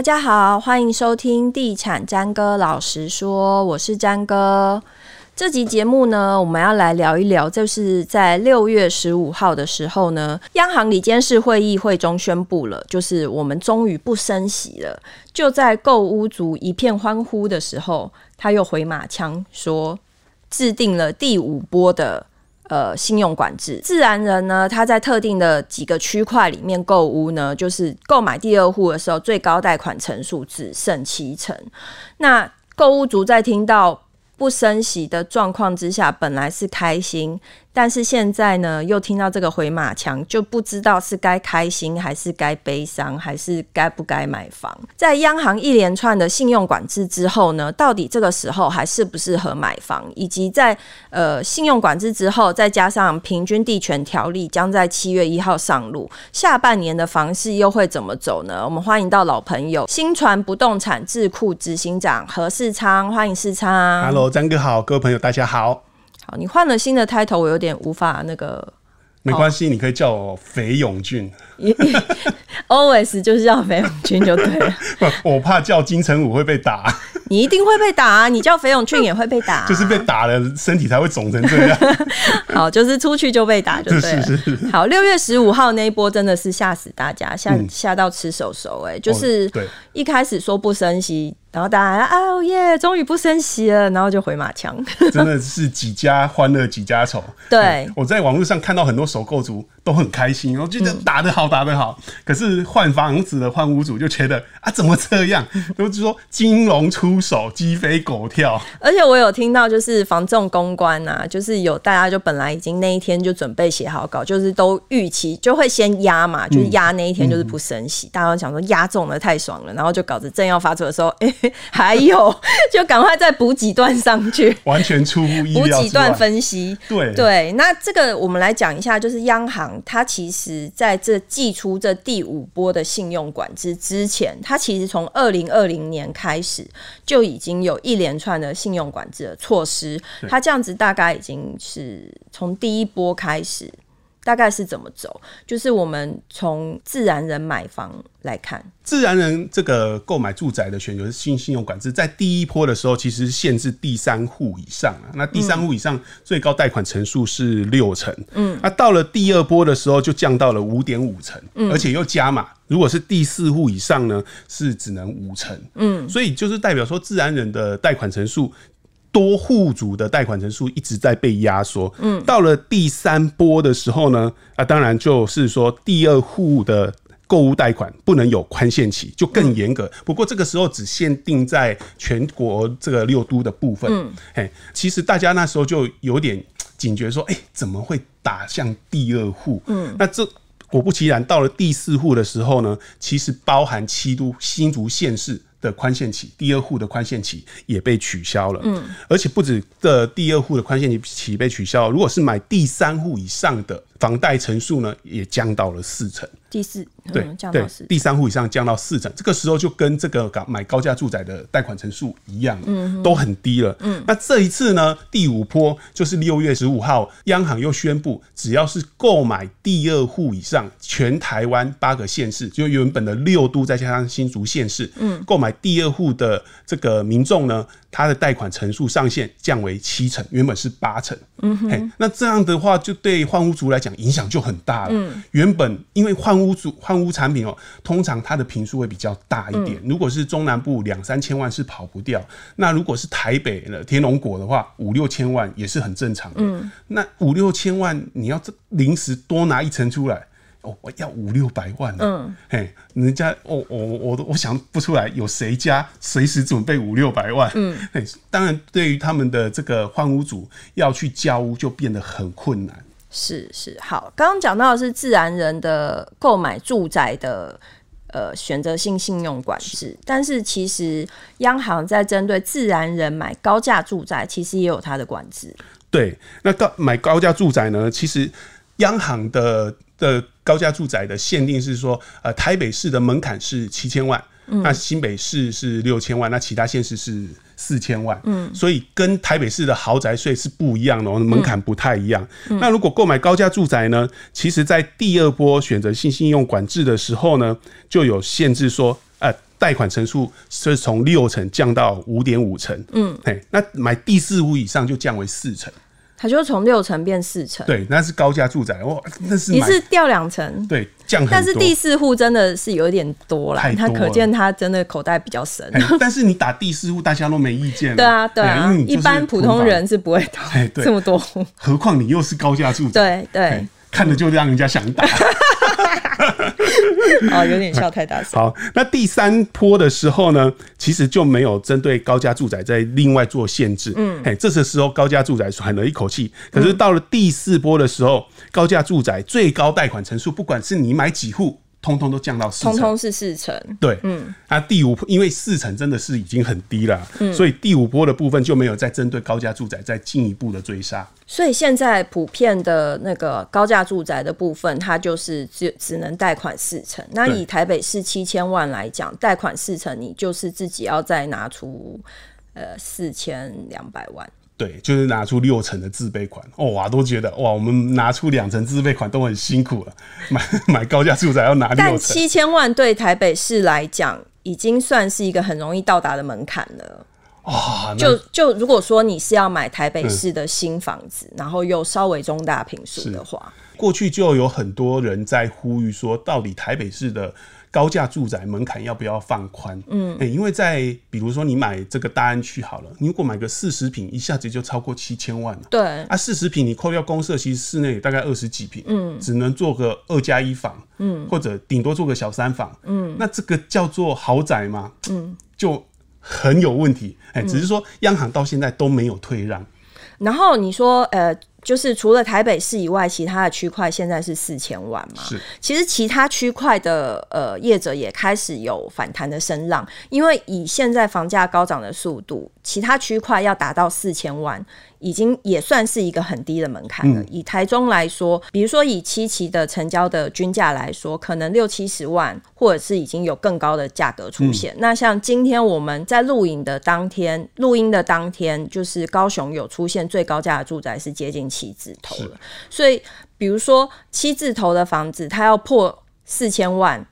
大家好，欢迎收听地产詹哥老实说，我是詹哥。这集节目呢，我们要来聊一聊，就是在六月十五号的时候呢，央行里监事会议会中宣布了，就是我们终于不升息了。就在购屋族一片欢呼的时候，他又回马枪说，制定了第五波的。呃，信用管制，自然人呢，他在特定的几个区块里面购屋呢，就是购买第二户的时候，最高贷款成数只剩七成。那购物族在听到不升息的状况之下，本来是开心。但是现在呢，又听到这个回马枪，就不知道是该开心还是该悲伤，还是该不该买房。在央行一连串的信用管制之后呢，到底这个时候还适不适合买房？以及在呃信用管制之后，再加上平均地权条例将在七月一号上路，下半年的房市又会怎么走呢？我们欢迎到老朋友新传不动产智库执行长何世昌，欢迎世昌。Hello，张哥好，各位朋友大家好。你换了新的 title，我有点无法那个。没关系，哦、你可以叫我肥永俊。always 就是叫肥永俊就对了。我怕叫金城武会被打。你一定会被打啊！你叫肥永俊也会被打、啊。就是被打了，身体才会肿成这样。好，就是出去就被打就对了。是是是。好，六月十五号那一波真的是吓死大家，吓吓、嗯、到吃手手哎、欸！就是一开始说不升息。然后大家啊哦耶，终于不升息了，然后就回马枪，真的是几家欢乐几家愁。对，我在网络上看到很多首购族都很开心，我觉得打得好，打得好。可是换房子的换屋主就觉得啊，怎么这样？都是说金融出手，鸡飞狗跳。而且我有听到，就是房仲公关啊，就是有大家就本来已经那一天就准备写好稿，就是都预期就会先压嘛，就是压那一天就是不升息。大家都想说压中了太爽了，然后就稿子正要发出的时候，哎。还有，就赶快再补几段上去，完全出乎意料。补几段分析，对对。那这个我们来讲一下，就是央行它其实在这寄出这第五波的信用管制之前，它其实从二零二零年开始就已经有一连串的信用管制的措施。它这样子大概已经是从第一波开始。大概是怎么走？就是我们从自然人买房来看，自然人这个购买住宅的选择新信用管制，在第一波的时候，其实限制第三户以上啊。那第三户以上最高贷款成数是六成，嗯，那到了第二波的时候，就降到了五点五成，而且又加码，如果是第四户以上呢，是只能五成，嗯，所以就是代表说自然人的贷款成数。多户主的贷款人数一直在被压缩，嗯，到了第三波的时候呢，啊，当然就是说第二户的购物贷款不能有宽限期，就更严格。不过这个时候只限定在全国这个六都的部分，嗯，嘿，其实大家那时候就有点警觉，说，哎，怎么会打向第二户？嗯，那这果不其然，到了第四户的时候呢，其实包含七都新竹县市。的宽限期，第二户的宽限期也被取消了。嗯，而且不止的第二户的宽限期被取消，如果是买第三户以上的房贷成数呢，也降到了四成。第四，对对，第三户以上降到四成，这个时候就跟这个买高价住宅的贷款成数一样，嗯，都很低了。嗯，那这一次呢，第五波就是六月十五号，央行又宣布，只要是购买第二户以上，全台湾八个县市，就原本的六都再加上新竹县市，嗯，购买第二户的这个民众呢，他的贷款成数上限降为七成，原本是八成。嗯哼，那这样的话，就对换屋族来讲影响就很大了。嗯，原本因为换屋族换屋产品哦，通常它的平数会比较大一点。如果是中南部两三千万是跑不掉，那如果是台北的天龙果的话，五六千万也是很正常的。嗯，那五六千万你要这临时多拿一层出来。哦，我要五六百万呢。嗯，嘿，人家，哦，我我我我想不出来有谁家随时准备五六百万。嗯，嘿，当然，对于他们的这个换屋主要去交屋就变得很困难。是是，好，刚刚讲到的是自然人的购买住宅的呃选择性信用管制，但是其实央行在针对自然人买高价住宅，其实也有它的管制。对，那高买高价住宅呢，其实央行的的。高价住宅的限定是说，呃，台北市的门槛是七千万，嗯、那新北市是六千万，那其他县市是四千万，嗯，所以跟台北市的豪宅税是不一样的，门槛不太一样。嗯、那如果购买高价住宅呢，其实在第二波选择性信用管制的时候呢，就有限制说，呃，贷款成数是从六成降到五点五成。嗯，哎，那买第四户以上就降为四成。它就从六层变四层，对，那是高价住宅哇，那是你是掉两层，对，降。但是第四户真的是有一点多了，他可见他真的口袋比较深。但是你打第四户，大家都没意见。对啊，对啊，一般普通人是不会打这么多户，何况你又是高价住宅，对对，看着就让人家想打。哦，有点笑太大声。好，那第三波的时候呢，其实就没有针对高价住宅在另外做限制。嗯，哎，这是时候高价住宅喘了一口气。可是到了第四波的时候，高价住宅最高贷款成数，不管是你买几户。通通都降到四成，通通是四成。对，嗯，啊第五，因为四成真的是已经很低了，嗯，所以第五波的部分就没有再针对高价住宅再进一步的追杀。所以现在普遍的那个高价住宅的部分，它就是只只能贷款四成。那以台北市七千万来讲，贷款四成，你就是自己要再拿出呃四千两百万。对，就是拿出六成的自备款，哇，都觉得哇，我们拿出两成自备款都很辛苦了，买 买高价住宅要拿六成。但七千万对台北市来讲，已经算是一个很容易到达的门槛了。哇，就就如果说你是要买台北市的新房子，嗯、然后又稍微中大平数的话，过去就有很多人在呼吁说，到底台北市的。高价住宅门槛要不要放宽？嗯、欸，因为在比如说你买这个大安区好了，你如果买个四十平，一下子就超过七千万了。对，啊，四十平你扣掉公设，其实室内大概二十几平，嗯，只能做个二加一房，嗯，或者顶多做个小三房，嗯，那这个叫做豪宅吗？嗯，就很有问题。哎、欸，只是说央行到现在都没有退让。然后你说，呃。就是除了台北市以外，其他的区块现在是四千万嘛？是。其实其他区块的呃业者也开始有反弹的声浪，因为以现在房价高涨的速度，其他区块要达到四千万。已经也算是一个很低的门槛了。以台中来说，比如说以七期的成交的均价来说，可能六七十万，或者是已经有更高的价格出现。那像今天我们在录影的当天，录音的当天，就是高雄有出现最高价的住宅是接近七字头了。所以，比如说七字头的房子，它要破四千万，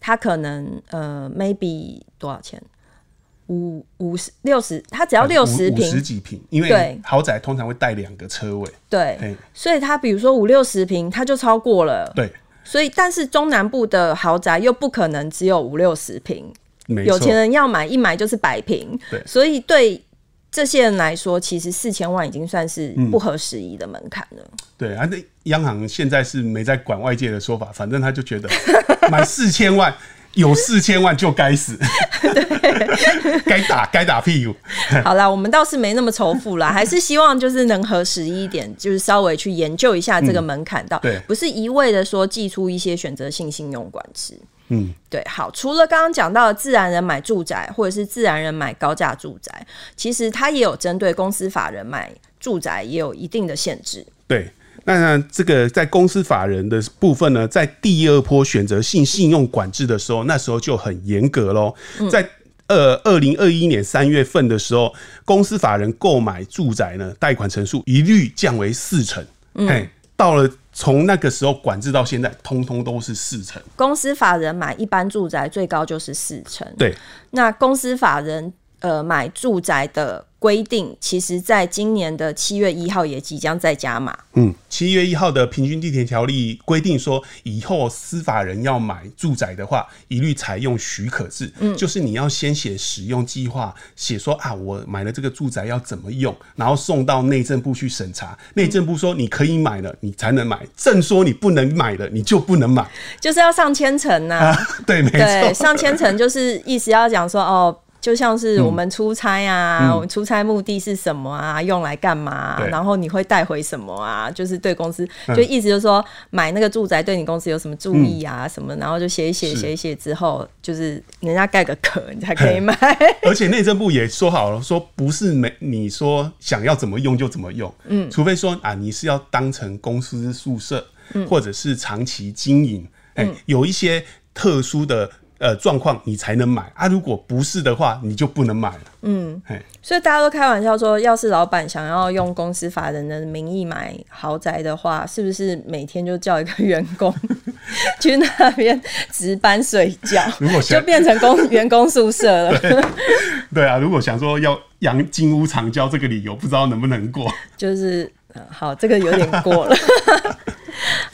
它可能呃，maybe 多少钱？五五十六十，它只要六十平，十几平，因为豪宅通常会带两个车位，对，所以它比如说五六十平，它就超过了，对，所以但是中南部的豪宅又不可能只有五六十平，有钱人要买一买就是百平，对，所以对这些人来说，其实四千万已经算是不合时宜的门槛了。嗯、对啊，那央行现在是没在管外界的说法，反正他就觉得买四千万。有四千万就该死，对，该打该打屁股。好啦，我们倒是没那么仇富啦，还是希望就是能合时宜一点，就是稍微去研究一下这个门槛到，对，不是一味的说寄出一些选择性信用管制。嗯，对。好，除了刚刚讲到的自然人买住宅，或者是自然人买高价住宅，其实它也有针对公司法人买住宅也有一定的限制。对。那这个在公司法人的部分呢，在第二波选择性信用管制的时候，那时候就很严格喽。在二二零二一年三月份的时候，公司法人购买住宅呢，贷款成数一律降为四成。嗯，到了从那个时候管制到现在，通通都是四成。公司法人买一般住宅最高就是四成。对，那公司法人呃买住宅的。规定其实，在今年的七月一号也即将再加码。嗯，七月一号的平均地权条例规定说，以后司法人要买住宅的话，一律采用许可制。嗯，就是你要先写使用计划，写说啊，我买了这个住宅要怎么用，然后送到内政部去审查。内政部说你可以买了，你才能买；正说你不能买了，你就不能买。就是要上千层呐。对，没错，上千层就是意思要讲说哦。就像是我们出差啊，嗯、我们出差目的是什么啊？用来干嘛、啊？然后你会带回什么啊？就是对公司，就意思就是说，买那个住宅对你公司有什么注意啊？什么？然后就写一写，写一写之后，就是人家盖个壳，你才可以买。而且内政部也说好了，说不是没你说想要怎么用就怎么用，嗯，除非说啊，你是要当成公司宿舍，或者是长期经营，哎、有一些特殊的。呃状况你才能买啊，如果不是的话，你就不能买了。嗯，嘿所以大家都开玩笑说，要是老板想要用公司法人的名义买豪宅的话，是不是每天就叫一个员工 去那边值班睡觉？如果就变成公员工宿舍了 對。对啊，如果想说要养金屋藏娇这个理由，不知道能不能过？就是，好，这个有点过了。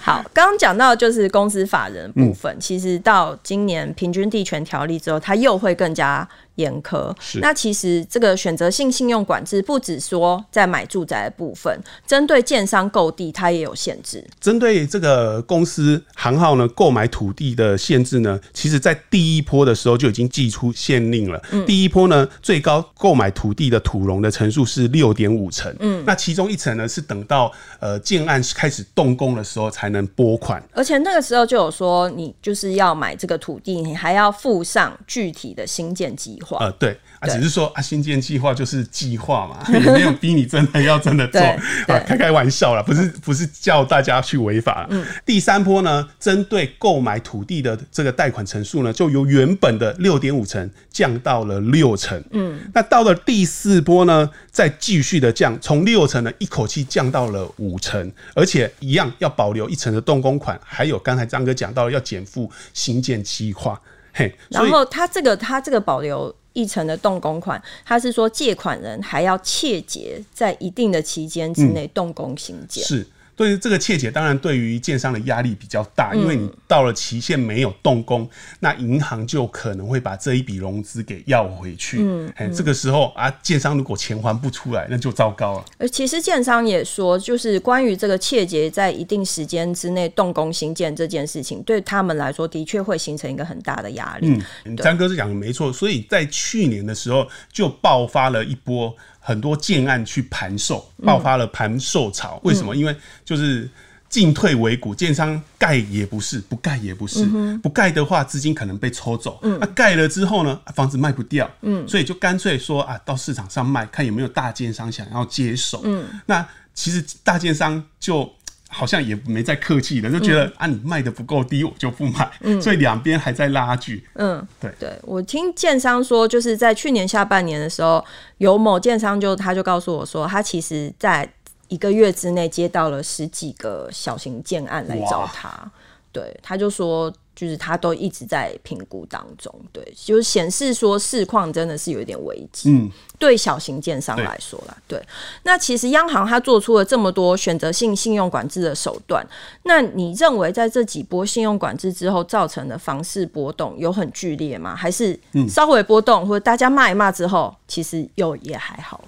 好，刚刚讲到就是公司法人部分，嗯、其实到今年平均地权条例之后，它又会更加严苛。是那其实这个选择性信用管制不只说在买住宅的部分，针对建商购地，它也有限制。针对这个公司行号呢，购买土地的限制呢，其实在第一波的时候就已经寄出限令了。嗯、第一波呢，最高购买土地的土容的成数是六点五成。嗯，那其中一层呢，是等到呃建案开始动工的时候才能拨款。而且那个时候就有说，你就是要买这个土地，你还要附上具体的新建计划。呃，对。啊，只是说啊，新建计划就是计划嘛，也没有逼你真的要真的做 啊，开开玩笑啦，不是不是叫大家去违法。嗯，第三波呢，针对购买土地的这个贷款成数呢，就由原本的六点五成降到了六成。嗯，那到了第四波呢，再继续的降，从六成呢一口气降到了五成，而且一样要保留一成的动工款，还有刚才张哥讲到要减负新建计划。嘿，然后他这个他这个保留。一成的动工款，他是说借款人还要切结在一定的期间之内动工兴建。嗯，是。对于这个切结，当然对于建商的压力比较大，因为你到了期限没有动工，嗯、那银行就可能会把这一笔融资给要回去。嗯，嗯，这个时候啊，建商如果钱还不出来，那就糟糕了。而其实建商也说，就是关于这个切结在一定时间之内动工兴建这件事情，对他们来说的确会形成一个很大的压力。嗯，张哥是讲的没错，所以在去年的时候就爆发了一波。很多建案去盘售，爆发了盘售潮。为什么？因为就是进退维谷，建商盖也不是，不盖也不是。不盖的话，资金可能被抽走。那盖了之后呢，房子卖不掉。所以就干脆说啊，到市场上卖，看有没有大建商想要接手。那其实大建商就。好像也没再客气的，就觉得、嗯、啊，你卖的不够低，我就不买。嗯、所以两边还在拉锯。嗯，对对，我听建商说，就是在去年下半年的时候，有某建商就他就告诉我说，他其实在一个月之内接到了十几个小型建案来找他。对，他就说。就是他都一直在评估当中，对，就是显示说市况真的是有一点危机。嗯，对小型建商来说啦，对，对。那其实央行它做出了这么多选择性信用管制的手段，那你认为在这几波信用管制之后造成的房市波动有很剧烈吗？还是稍微波动，或者大家骂一骂之后，其实又也还好？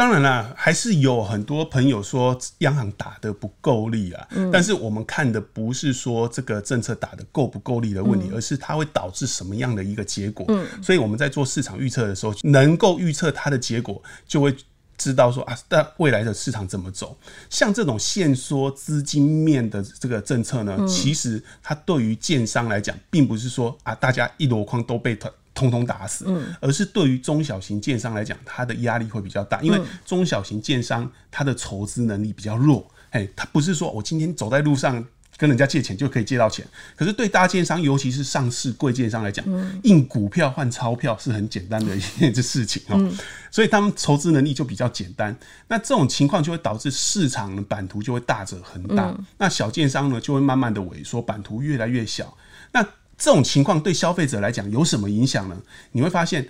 当然啦，还是有很多朋友说央行打的不够力啊。嗯、但是我们看的不是说这个政策打的够不够力的问题，嗯、而是它会导致什么样的一个结果。嗯、所以我们在做市场预测的时候，能够预测它的结果，就会知道说啊，但未来的市场怎么走。像这种限缩资金面的这个政策呢，嗯、其实它对于建商来讲，并不是说啊，大家一箩筐都被通通打死，而是对于中小型建商来讲，它的压力会比较大，因为中小型建商它的筹资能力比较弱，哎，它不是说我今天走在路上跟人家借钱就可以借到钱，可是对大建商，尤其是上市贵建商来讲，印股票换钞票是很简单的一件事情哦，所以他们筹资能力就比较简单，那这种情况就会导致市场的版图就会大者很大，那小建商呢就会慢慢的萎缩，版图越来越小，那。这种情况对消费者来讲有什么影响呢？你会发现，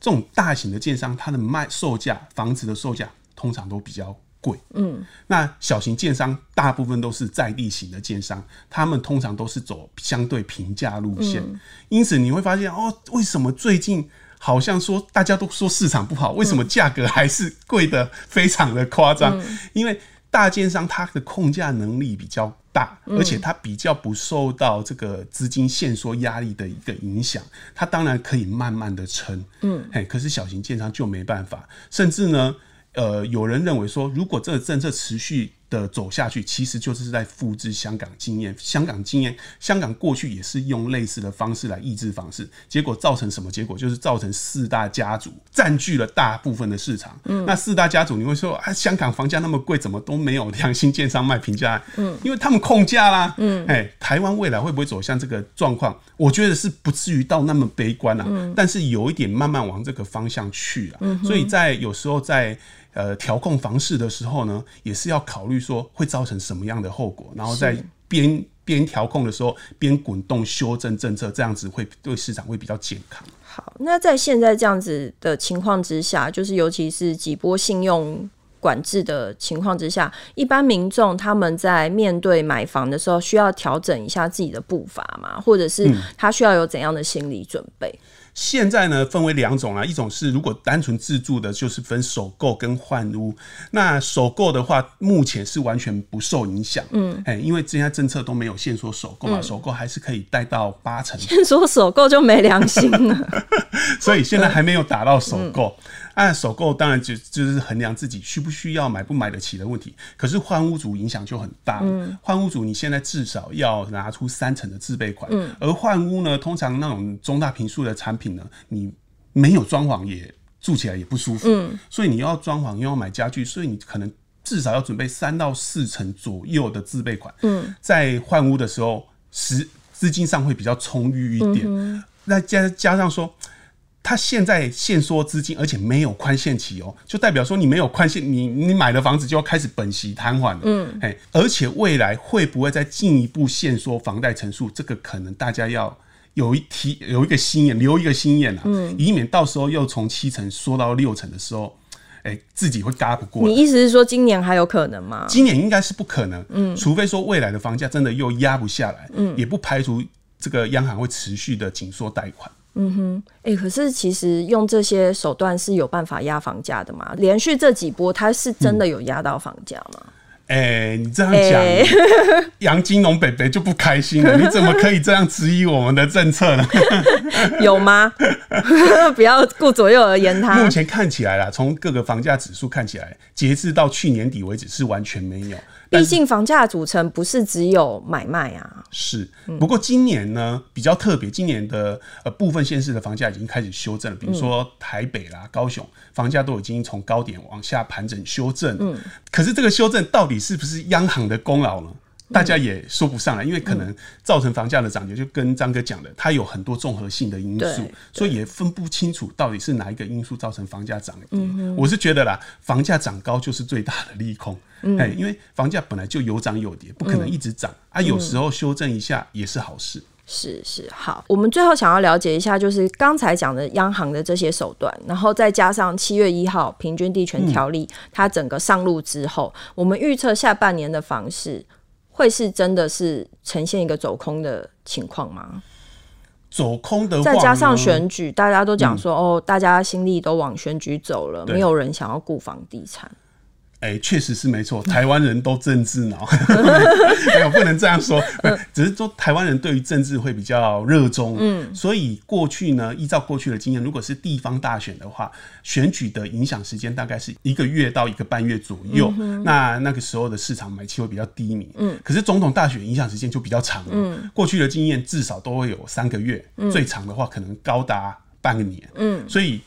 这种大型的建商，它的卖售价，房子的售价通常都比较贵。嗯，那小型建商大部分都是在地型的建商，他们通常都是走相对平价路线。嗯、因此你会发现，哦，为什么最近好像说大家都说市场不好，为什么价格还是贵的非常的夸张？嗯、因为大建商它的控价能力比较大，而且它比较不受到这个资金限缩压力的一个影响，它当然可以慢慢的撑。嗯，嘿，可是小型建商就没办法，甚至呢，呃，有人认为说，如果这个政策持续的走下去，其实就是在复制香港经验。香港经验，香港过去也是用类似的方式来抑制房市，结果造成什么结果？就是造成四大家族占据了大部分的市场。嗯，那四大家族，你会说啊，香港房价那么贵，怎么都没有良心建商卖平价？嗯，因为他们控价啦。嗯，哎，台湾未来会不会走向这个状况？我觉得是不至于到那么悲观啊。嗯，但是有一点慢慢往这个方向去啊。嗯，所以在有时候在。呃，调控房市的时候呢，也是要考虑说会造成什么样的后果，然后在边边调控的时候边滚动修正政策，这样子会对市场会比较健康。好，那在现在这样子的情况之下，就是尤其是几波信用管制的情况之下，一般民众他们在面对买房的时候，需要调整一下自己的步伐嘛，或者是他需要有怎样的心理准备？嗯现在呢，分为两种啊，一种是如果单纯自住的，就是分首购跟换屋。那首购的话，目前是完全不受影响，嗯，哎，因为现在政策都没有限缩首购嘛，首购还是可以贷到八成。限缩首购就没良心了，所以现在还没有打到首购。按首购当然就就是衡量自己需不需要买不买得起的问题，可是换屋主影响就很大。嗯，换屋主你现在至少要拿出三成的自备款，嗯，而换屋呢，通常那种中大平数的产品呢，你没有装潢也住起来也不舒服，嗯，所以你要装潢又要买家具，所以你可能至少要准备三到四成左右的自备款，嗯，在换屋的时候，时资金上会比较充裕一点，那加加上说。他现在限缩资金，而且没有宽限期哦，就代表说你没有宽限，你你买的房子就要开始本息摊还了。嗯，哎，而且未来会不会再进一步限缩房贷成数？这个可能大家要有一提有一个心眼，留一个心眼啊，嗯，以免到时候又从七成缩到六成的时候，哎，自己会嘎不过。你意思是说今年还有可能吗？今年应该是不可能，嗯，除非说未来的房价真的又压不下来，嗯，也不排除这个央行会持续的紧缩贷款。嗯哼，哎、欸，可是其实用这些手段是有办法压房价的吗？连续这几波，它是真的有压到房价吗？哎、欸，你这样讲，杨、欸、金龙北北就不开心了。你怎么可以这样质疑我们的政策呢？有吗？不要顾左右而言他。目前看起来啦，从各个房价指数看起来，截至到去年底为止是完全没有。毕竟房价组成不是只有买卖啊。是，不过今年呢比较特别，今年的呃部分县市的房价已经开始修正了，比如说台北啦、高雄，房价都已经从高点往下盘整修正。嗯，可是这个修正到底是不是央行的功劳呢？大家也说不上来，因为可能造成房价的涨跌，就跟张哥讲的，它有很多综合性的因素，所以也分不清楚到底是哪一个因素造成房价涨跌。我是觉得啦，房价涨高就是最大的利空。哎，因为房价本来就有涨有跌，不可能一直涨啊。有时候修正一下也是好事。是是，好。我们最后想要了解一下，就是刚才讲的央行的这些手段，然后再加上七月一号平均地权条例它整个上路之后，我们预测下半年的房市。会是真的是呈现一个走空的情况吗？走空的话，再加上选举，大家都讲说、嗯、哦，大家心力都往选举走了，没有人想要顾房地产。哎，确实是没错，台湾人都政治脑，没有不能这样说，只是说台湾人对于政治会比较热衷，嗯，所以过去呢，依照过去的经验，如果是地方大选的话，选举的影响时间大概是一个月到一个半月左右，嗯、那那个时候的市场买气会比较低迷，嗯，可是总统大选影响时间就比较长了，嗯，过去的经验至少都会有三个月，嗯、最长的话可能高达半个年，嗯，所以。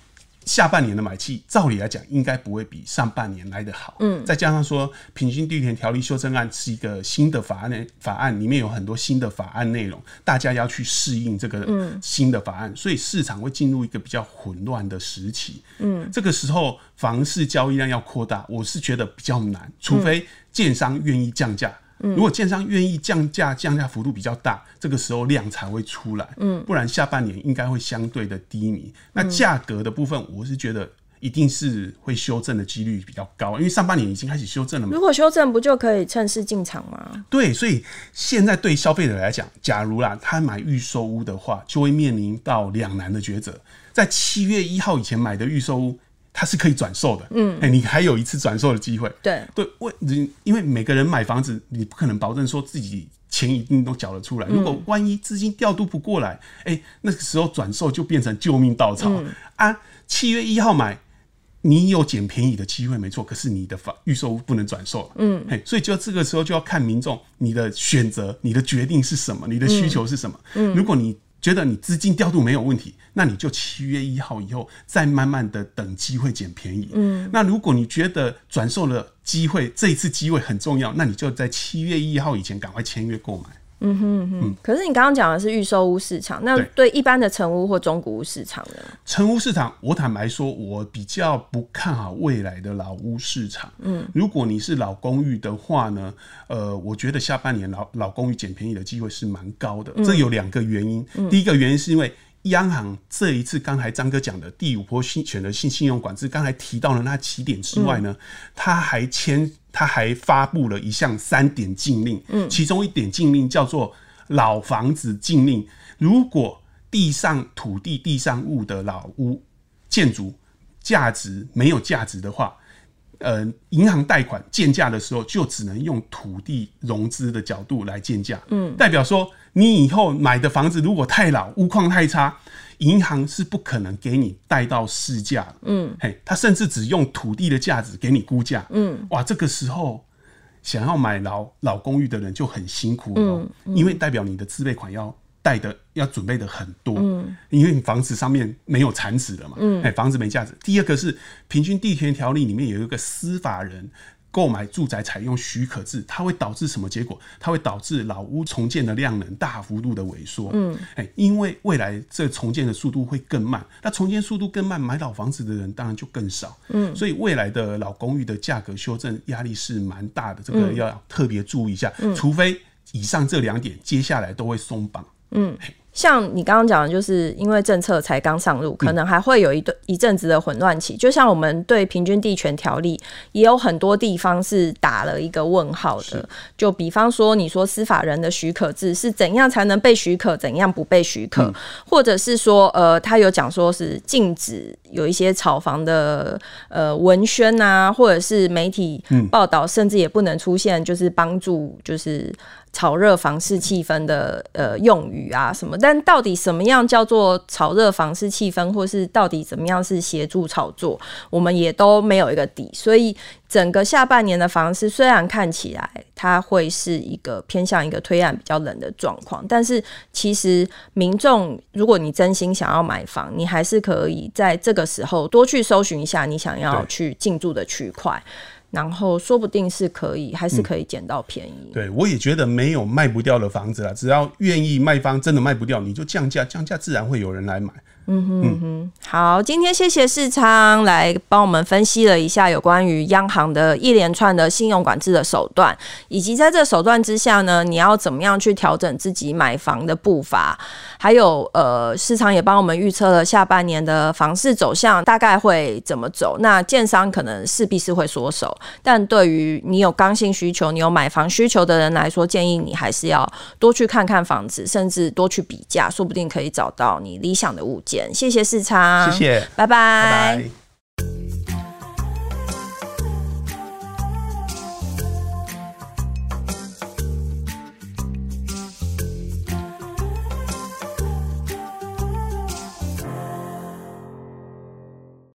下半年的买气，照理来讲，应该不会比上半年来得好。嗯，再加上说，平均地权条例修正案是一个新的法案，法案里面有很多新的法案内容，大家要去适应这个新的法案，所以市场会进入一个比较混乱的时期。嗯，这个时候房市交易量要扩大，我是觉得比较难，除非建商愿意降价。如果建商愿意降价，降价幅度比较大，这个时候量才会出来。嗯，不然下半年应该会相对的低迷。那价格的部分，我是觉得一定是会修正的几率比较高，因为上半年已经开始修正了嘛。如果修正，不就可以趁势进场吗？对，所以现在对消费者来讲，假如啦，他买预售屋的话，就会面临到两难的抉择。在七月一号以前买的预售屋。它是可以转售的，嗯，哎、欸，你还有一次转售的机会，对。对，为因为每个人买房子，你不可能保证说自己钱一定都缴得出来。如果万一资金调度不过来，哎、欸，那个时候转售就变成救命稻草、嗯、啊！七月一号买，你有捡便宜的机会没错，可是你的房预售屋不能转售，嗯，哎，所以就这个时候就要看民众你的选择，你的决定是什么，你的需求是什么，嗯，如果你觉得你资金调度没有问题，那你就七月一号以后再慢慢的等机会捡便宜，嗯，那如果你觉得转售的机会这一次机会很重要，那你就在七月一号以前赶快签约购买。嗯哼嗯哼，可是你刚刚讲的是预售屋市场，那对一般的成屋或中古屋市场呢？成屋市场，我坦白说，我比较不看好未来的老屋市场。嗯，如果你是老公寓的话呢，呃，我觉得下半年老老公寓捡便宜的机会是蛮高的。这有两个原因，嗯，第一个原因是因为。央行这一次，刚才张哥讲的第五波新选择性信用管制，刚才提到了那几点之外呢，他还签，他还发布了一项三点禁令，嗯，其中一点禁令叫做老房子禁令，如果地上土地、地上物的老屋建筑价值没有价值的话。呃，银行贷款建价的时候，就只能用土地融资的角度来建价。嗯，代表说你以后买的房子如果太老、屋况太差，银行是不可能给你贷到市价。嗯，嘿，他甚至只用土地的价值给你估价。嗯，哇，这个时候想要买老老公寓的人就很辛苦了，嗯嗯，因为代表你的自备款要。贷的要准备的很多，嗯，因为你房子上面没有产值了嘛，嗯，哎，房子没价值。第二个是平均地权条例里面有一个司法人购买住宅采用许可制，它会导致什么结果？它会导致老屋重建的量能大幅度的萎缩，嗯，哎，因为未来这重建的速度会更慢，那重建速度更慢，买老房子的人当然就更少，嗯，所以未来的老公寓的价格修正压力是蛮大的，这个要特别注意一下，除非以上这两点接下来都会松绑。嗯，像你刚刚讲的，就是因为政策才刚上路，可能还会有一段一阵子的混乱期。就像我们对平均地权条例，也有很多地方是打了一个问号的。就比方说，你说司法人的许可制是怎样才能被许可，怎样不被许可，或者是说，呃，他有讲说是禁止有一些炒房的呃文宣啊，或者是媒体报道，甚至也不能出现就是帮助就是。炒热房市气氛的呃用语啊什么，但到底什么样叫做炒热房市气氛，或是到底怎么样是协助炒作，我们也都没有一个底。所以整个下半年的房市虽然看起来它会是一个偏向一个推案比较冷的状况，但是其实民众如果你真心想要买房，你还是可以在这个时候多去搜寻一下你想要去进驻的区块。然后说不定是可以，还是可以捡到便宜。嗯、对，我也觉得没有卖不掉的房子啦，只要愿意卖方真的卖不掉，你就降价，降价自然会有人来买。嗯哼，嗯哼，好，今天谢谢世昌来帮我们分析了一下有关于央行的一连串的信用管制的手段，以及在这手段之下呢，你要怎么样去调整自己买房的步伐，还有呃，市场也帮我们预测了下半年的房市走向大概会怎么走。那建商可能势必是会缩手，但对于你有刚性需求、你有买房需求的人来说，建议你还是要多去看看房子，甚至多去比价，说不定可以找到你理想的物件。谢谢市场，谢谢，拜拜。拜拜。